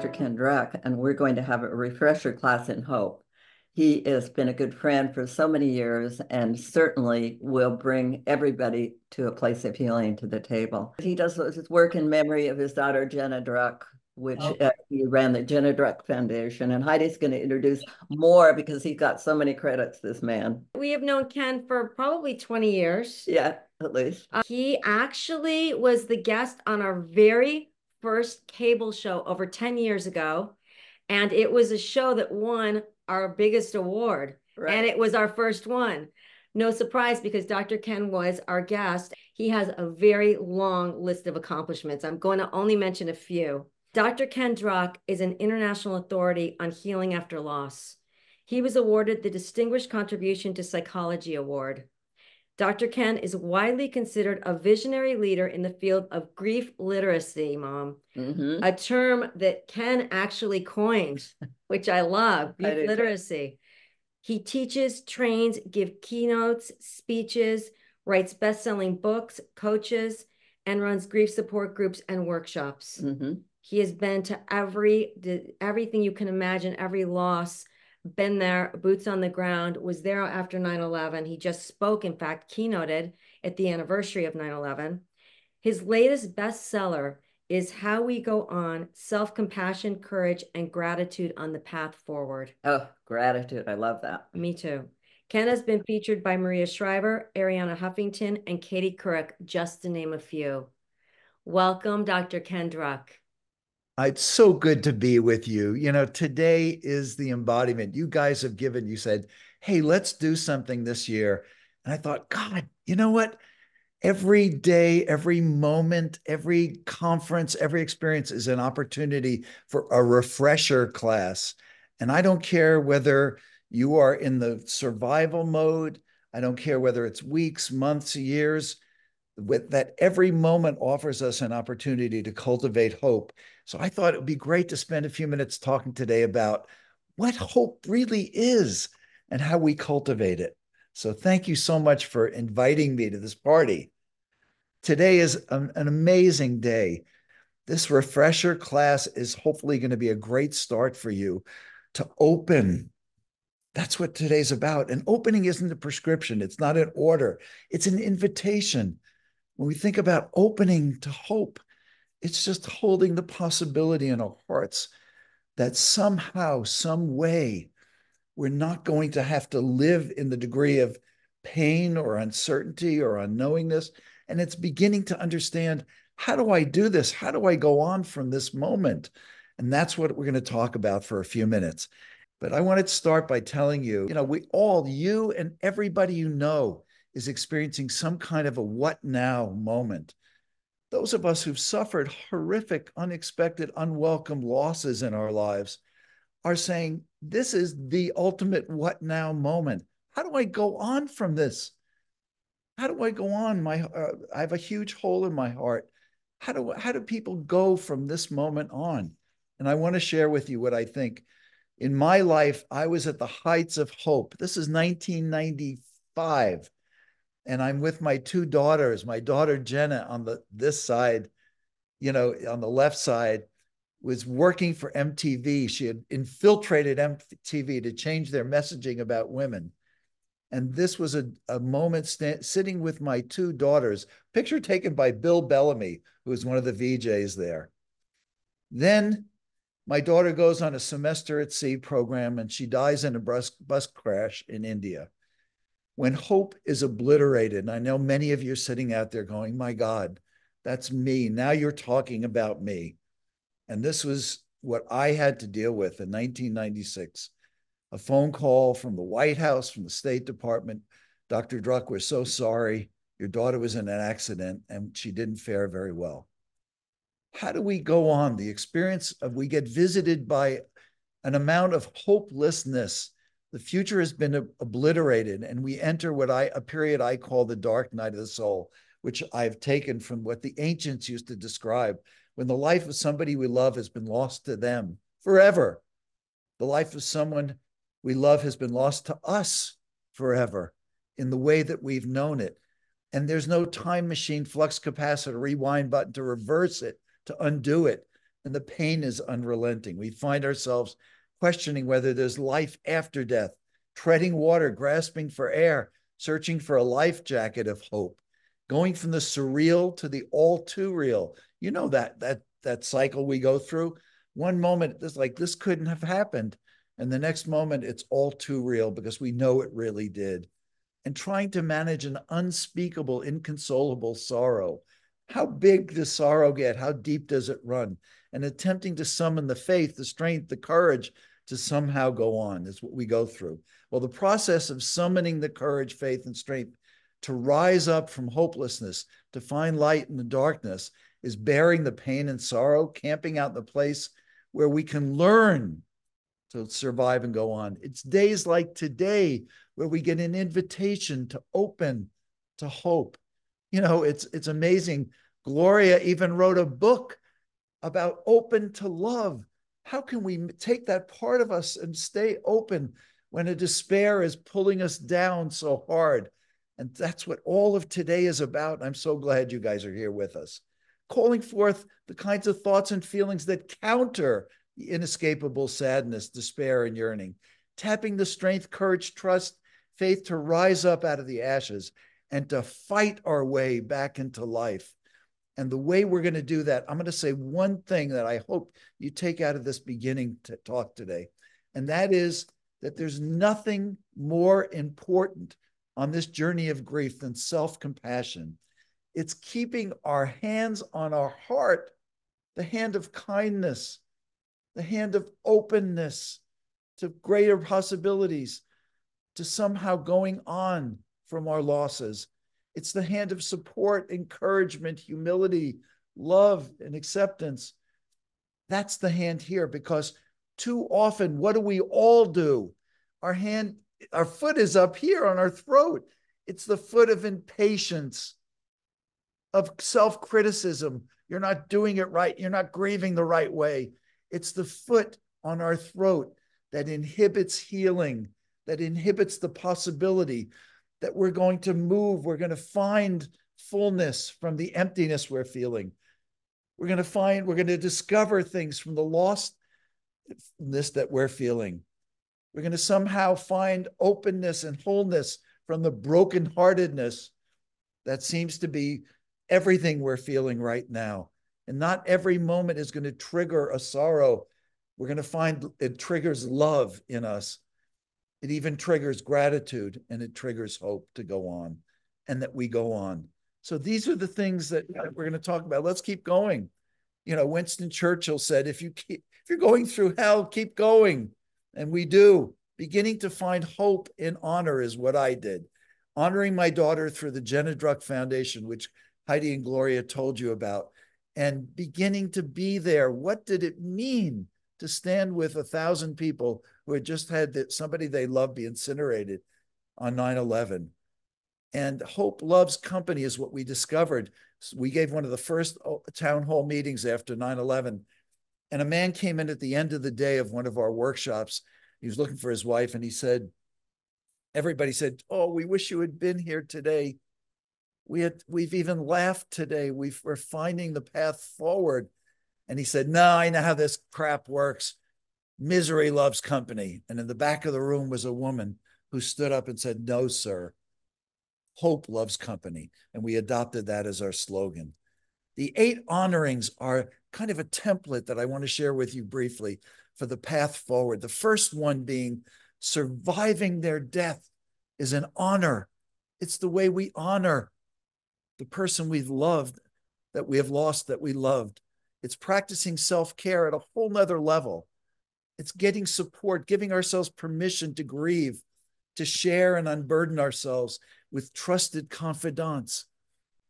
Dr. Ken Druck, and we're going to have a refresher class in hope. He has been a good friend for so many years and certainly will bring everybody to a place of healing to the table. He does his work in memory of his daughter, Jenna Druck, which okay. uh, he ran the Jenna Druck Foundation. And Heidi's going to introduce more because he's got so many credits, this man. We have known Ken for probably 20 years. Yeah, at least. Uh, he actually was the guest on our very first cable show over 10 years ago. And it was a show that won our biggest award. Right. And it was our first one. No surprise because Dr. Ken was our guest. He has a very long list of accomplishments. I'm going to only mention a few. Dr. Ken Druck is an international authority on healing after loss. He was awarded the Distinguished Contribution to Psychology Award. Dr. Ken is widely considered a visionary leader in the field of grief literacy, Mom, mm-hmm. a term that Ken actually coined, which I love grief literacy. He teaches, trains, give keynotes, speeches, writes best-selling books, coaches, and runs grief support groups and workshops. Mm-hmm. He has been to every everything you can imagine, every loss been there, boots on the ground, was there after 9 11. He just spoke, in fact, keynoted at the anniversary of 9 11. His latest bestseller is How We Go On Self Compassion, Courage, and Gratitude on the Path Forward. Oh, gratitude. I love that. Me too. Ken has been featured by Maria Shriver, Arianna Huffington, and Katie Couric, just to name a few. Welcome, Dr. Ken Druck. Uh, it's so good to be with you. You know, today is the embodiment. You guys have given, you said, hey, let's do something this year. And I thought, God, you know what? Every day, every moment, every conference, every experience is an opportunity for a refresher class. And I don't care whether you are in the survival mode, I don't care whether it's weeks, months, years, with that every moment offers us an opportunity to cultivate hope so I thought it would be great to spend a few minutes talking today about what hope really is and how we cultivate it. So thank you so much for inviting me to this party. Today is an, an amazing day. This refresher class is hopefully going to be a great start for you to open. That's what today's about. And opening isn't a prescription, it's not an order, it's an invitation. When we think about opening to hope, it's just holding the possibility in our hearts that somehow, some way, we're not going to have to live in the degree of pain or uncertainty or unknowingness. And it's beginning to understand how do I do this? How do I go on from this moment? And that's what we're going to talk about for a few minutes. But I want to start by telling you, you know, we all, you and everybody you know, is experiencing some kind of a what now moment those of us who've suffered horrific, unexpected, unwelcome losses in our lives are saying, This is the ultimate what now moment. How do I go on from this? How do I go on? My, uh, I have a huge hole in my heart. How do, how do people go from this moment on? And I want to share with you what I think. In my life, I was at the heights of hope. This is 1995 and I'm with my two daughters. My daughter Jenna on the this side, you know, on the left side, was working for MTV. She had infiltrated MTV to change their messaging about women. And this was a, a moment st- sitting with my two daughters, picture taken by Bill Bellamy, who was one of the VJs there. Then my daughter goes on a semester at sea program and she dies in a bus, bus crash in India when hope is obliterated, and I know many of you are sitting out there going, My God, that's me. Now you're talking about me. And this was what I had to deal with in 1996 a phone call from the White House, from the State Department. Dr. Druck, we're so sorry. Your daughter was in an accident and she didn't fare very well. How do we go on? The experience of we get visited by an amount of hopelessness the future has been obliterated and we enter what I a period I call the dark night of the soul, which I've taken from what the ancients used to describe when the life of somebody we love has been lost to them forever. The life of someone we love has been lost to us forever in the way that we've known it. And there's no time machine, flux capacitor, rewind button to reverse it, to undo it. and the pain is unrelenting. We find ourselves questioning whether there's life after death, treading water, grasping for air, searching for a life jacket of hope, going from the surreal to the all too real. You know that that that cycle we go through. One moment it's like this couldn't have happened, and the next moment it's all too real because we know it really did. And trying to manage an unspeakable, inconsolable sorrow. How big does sorrow get? How deep does it run? And attempting to summon the faith, the strength, the courage to somehow go on is what we go through. Well, the process of summoning the courage, faith, and strength to rise up from hopelessness, to find light in the darkness, is bearing the pain and sorrow, camping out the place where we can learn to survive and go on. It's days like today where we get an invitation to open to hope. You know, it's it's amazing. Gloria even wrote a book about open to love. How can we take that part of us and stay open when a despair is pulling us down so hard? And that's what all of today is about. I'm so glad you guys are here with us, calling forth the kinds of thoughts and feelings that counter the inescapable sadness, despair, and yearning, tapping the strength, courage, trust, faith to rise up out of the ashes and to fight our way back into life. And the way we're going to do that, I'm going to say one thing that I hope you take out of this beginning to talk today. And that is that there's nothing more important on this journey of grief than self compassion. It's keeping our hands on our heart, the hand of kindness, the hand of openness to greater possibilities, to somehow going on from our losses. It's the hand of support, encouragement, humility, love, and acceptance. That's the hand here because too often, what do we all do? Our hand our foot is up here on our throat. It's the foot of impatience, of self criticism. You're not doing it right. You're not grieving the right way. It's the foot on our throat that inhibits healing, that inhibits the possibility that we're going to move. We're going to find fullness from the emptiness we're feeling. We're going to find, we're going to discover things from the lostness that we're feeling. We're going to somehow find openness and wholeness from the brokenheartedness that seems to be everything we're feeling right now. And not every moment is going to trigger a sorrow. We're going to find it triggers love in us. It even triggers gratitude and it triggers hope to go on and that we go on. So these are the things that we're going to talk about. Let's keep going. You know, Winston Churchill said, if you keep, if you're going through hell, keep going. And we do. Beginning to find hope in honor is what I did. Honoring my daughter through the Jenna Druck Foundation, which Heidi and Gloria told you about, and beginning to be there. What did it mean to stand with a thousand people who had just had somebody they loved be incinerated on 9 11? And Hope Loves Company is what we discovered. We gave one of the first oh, town hall meetings after 9 11 and a man came in at the end of the day of one of our workshops. He was looking for his wife, and he said, Everybody said, Oh, we wish you had been here today. We had we've even laughed today. we are finding the path forward. And he said, No, I know how this crap works. Misery loves company. And in the back of the room was a woman who stood up and said, No, sir. Hope loves company. And we adopted that as our slogan. The eight honorings are kind of a template that I want to share with you briefly for the path forward. The first one being surviving their death is an honor. It's the way we honor the person we've loved, that we have lost, that we loved. It's practicing self care at a whole nother level. It's getting support, giving ourselves permission to grieve, to share and unburden ourselves with trusted confidants.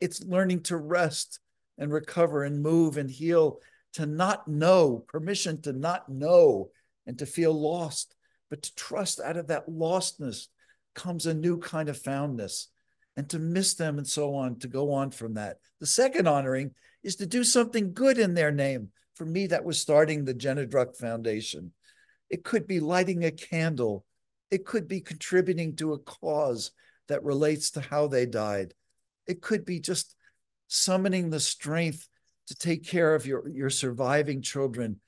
It's learning to rest and recover and move and heal, to not know, permission to not know and to feel lost, but to trust out of that lostness comes a new kind of foundness and to miss them and so on, to go on from that. The second honoring is to do something good in their name. For me, that was starting the Jenna Druck Foundation. It could be lighting a candle, it could be contributing to a cause that relates to how they died. It could be just summoning the strength to take care of your, your surviving children,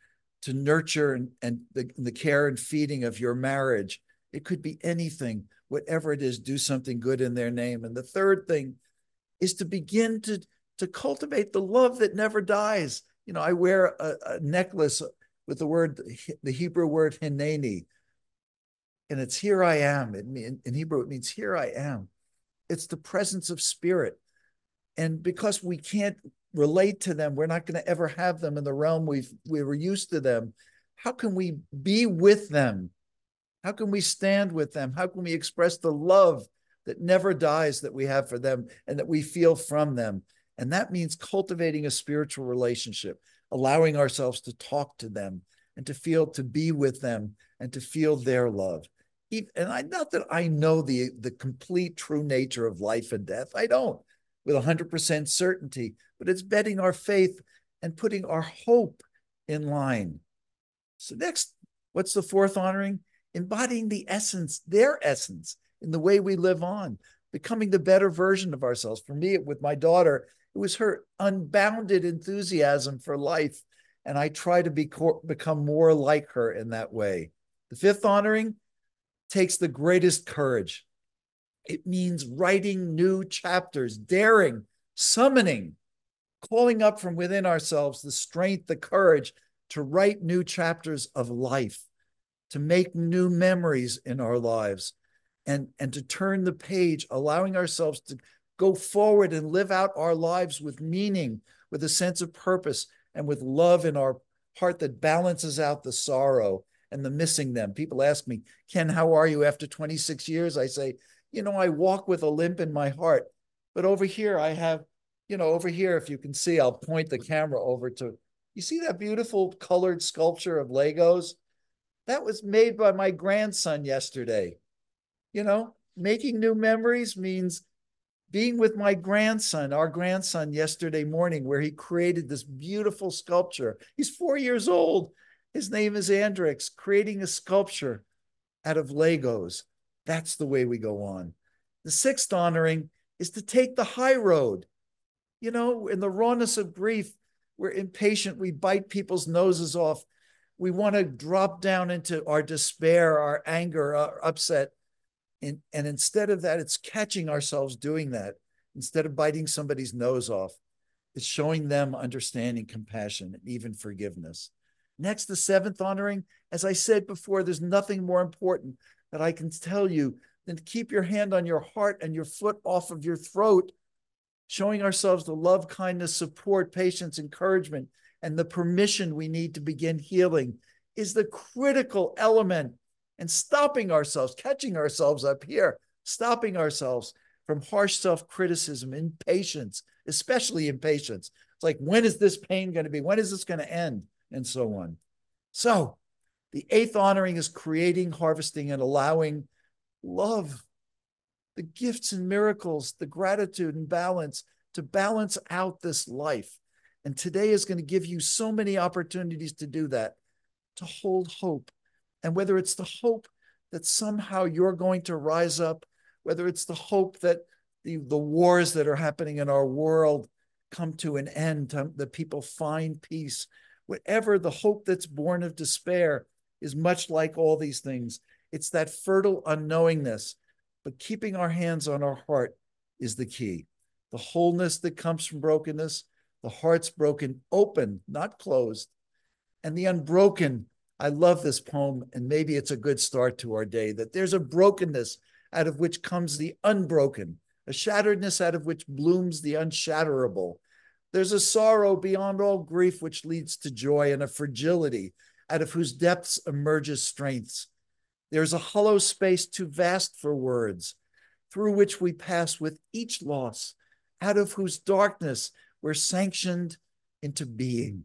to nurture and, and the, the care and feeding of your marriage. It could be anything, whatever it is, do something good in their name. And the third thing is to begin to, to cultivate the love that never dies. You know, I wear a, a necklace with the word, the Hebrew word hineni, and it's here I am. In, in Hebrew, it means here I am. It's the presence of spirit. And because we can't relate to them, we're not going to ever have them in the realm we've we were used to them. How can we be with them? How can we stand with them? How can we express the love that never dies that we have for them and that we feel from them? And that means cultivating a spiritual relationship, allowing ourselves to talk to them and to feel to be with them and to feel their love and I not that I know the the complete true nature of life and death. I don't with 100% certainty, but it's betting our faith and putting our hope in line. So next, what's the fourth honoring? Embodying the essence, their essence in the way we live on, becoming the better version of ourselves. For me, with my daughter, it was her unbounded enthusiasm for life. And I try to be, become more like her in that way. The fifth honoring, takes the greatest courage. It means writing new chapters, daring, summoning, calling up from within ourselves the strength, the courage to write new chapters of life, to make new memories in our lives, and, and to turn the page, allowing ourselves to go forward and live out our lives with meaning, with a sense of purpose, and with love in our heart that balances out the sorrow and the missing them. People ask me, Ken, how are you after 26 years? I say, you know, I walk with a limp in my heart. But over here, I have, you know, over here, if you can see, I'll point the camera over to, you see that beautiful colored sculpture of Legos? That was made by my grandson yesterday. You know, making new memories means being with my grandson, our grandson, yesterday morning, where he created this beautiful sculpture. He's four years old his name is Andrix, creating a sculpture out of Legos. That's the way we go on. The sixth honoring is to take the high road. You know, in the rawness of grief, we're impatient. We bite people's noses off. We want to drop down into our despair, our anger, our upset. And, and instead of that, it's catching ourselves doing that. Instead of biting somebody's nose off, it's showing them understanding, compassion, and even forgiveness. Next, the seventh honoring. As I said before, there's nothing more important that I can tell you than to keep your hand on your heart and your foot off of your throat, showing ourselves the love, kindness, support, patience, encouragement, and the permission we need to begin healing is the critical element. And stopping ourselves, catching ourselves up here, stopping ourselves from harsh self criticism, impatience, especially impatience. It's like, when is this pain going to be? When is this going to end? and so on. So, the eighth honoring is creating, harvesting, and allowing love, the gifts and miracles, the gratitude and balance to balance out this life. And today is going to give you so many opportunities to do that, to hold hope. And whether it's the hope that somehow you're going to rise up, whether it's the hope that the, the wars that are happening in our world come to an end, that people find peace, whatever the hope that's born of despair is much like all these things. It's that fertile unknowingness, but keeping our hands on our heart is the key. The wholeness that comes from brokenness, the heart's broken open, not closed, and the unbroken. I love this poem, and maybe it's a good start to our day that there's a brokenness out of which comes the unbroken, a shatteredness out of which blooms the unshatterable, there's a sorrow beyond all grief which leads to joy and a fragility out of whose depths emerges strengths. There's a hollow space too vast for words, through which we pass with each loss, out of whose darkness we're sanctioned into being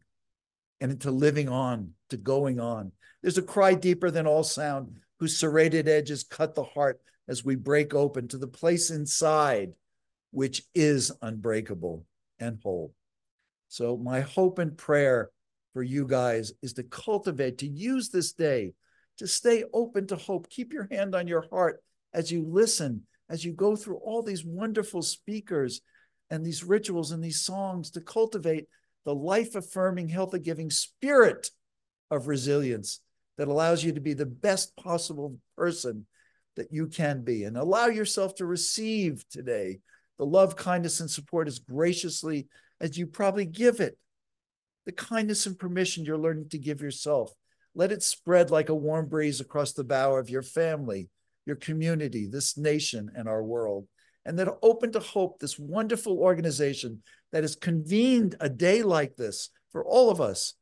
and into living on, to going on. There's a cry deeper than all sound, whose serrated edges cut the heart as we break open to the place inside, which is unbreakable and whole. So, my hope and prayer for you guys is to cultivate, to use this day to stay open to hope. Keep your hand on your heart as you listen, as you go through all these wonderful speakers and these rituals and these songs to cultivate the life affirming, health giving spirit of resilience that allows you to be the best possible person that you can be and allow yourself to receive today the love, kindness, and support as graciously as you probably give it. The kindness and permission you're learning to give yourself. Let it spread like a warm breeze across the bow of your family, your community, this nation, and our world. And that Open to Hope, this wonderful organization that has convened a day like this for all of us,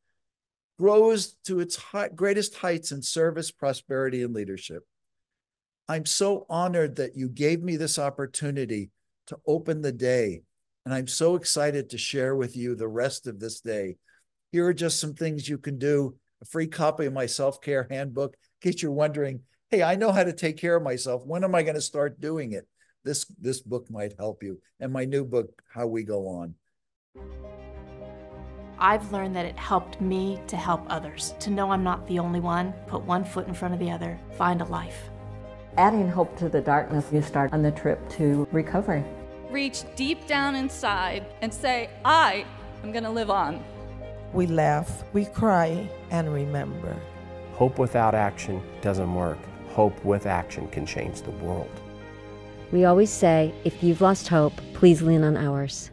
grows to its high, greatest heights in service, prosperity, and leadership. I'm so honored that you gave me this opportunity to open the day. And I'm so excited to share with you the rest of this day. Here are just some things you can do a free copy of my self care handbook, in case you're wondering, hey, I know how to take care of myself. When am I going to start doing it? This, this book might help you. And my new book, How We Go On. I've learned that it helped me to help others, to know I'm not the only one, put one foot in front of the other, find a life. Adding hope to the darkness, you start on the trip to recovery. Reach deep down inside and say, I am going to live on. We laugh, we cry, and remember. Hope without action doesn't work. Hope with action can change the world. We always say, if you've lost hope, please lean on ours.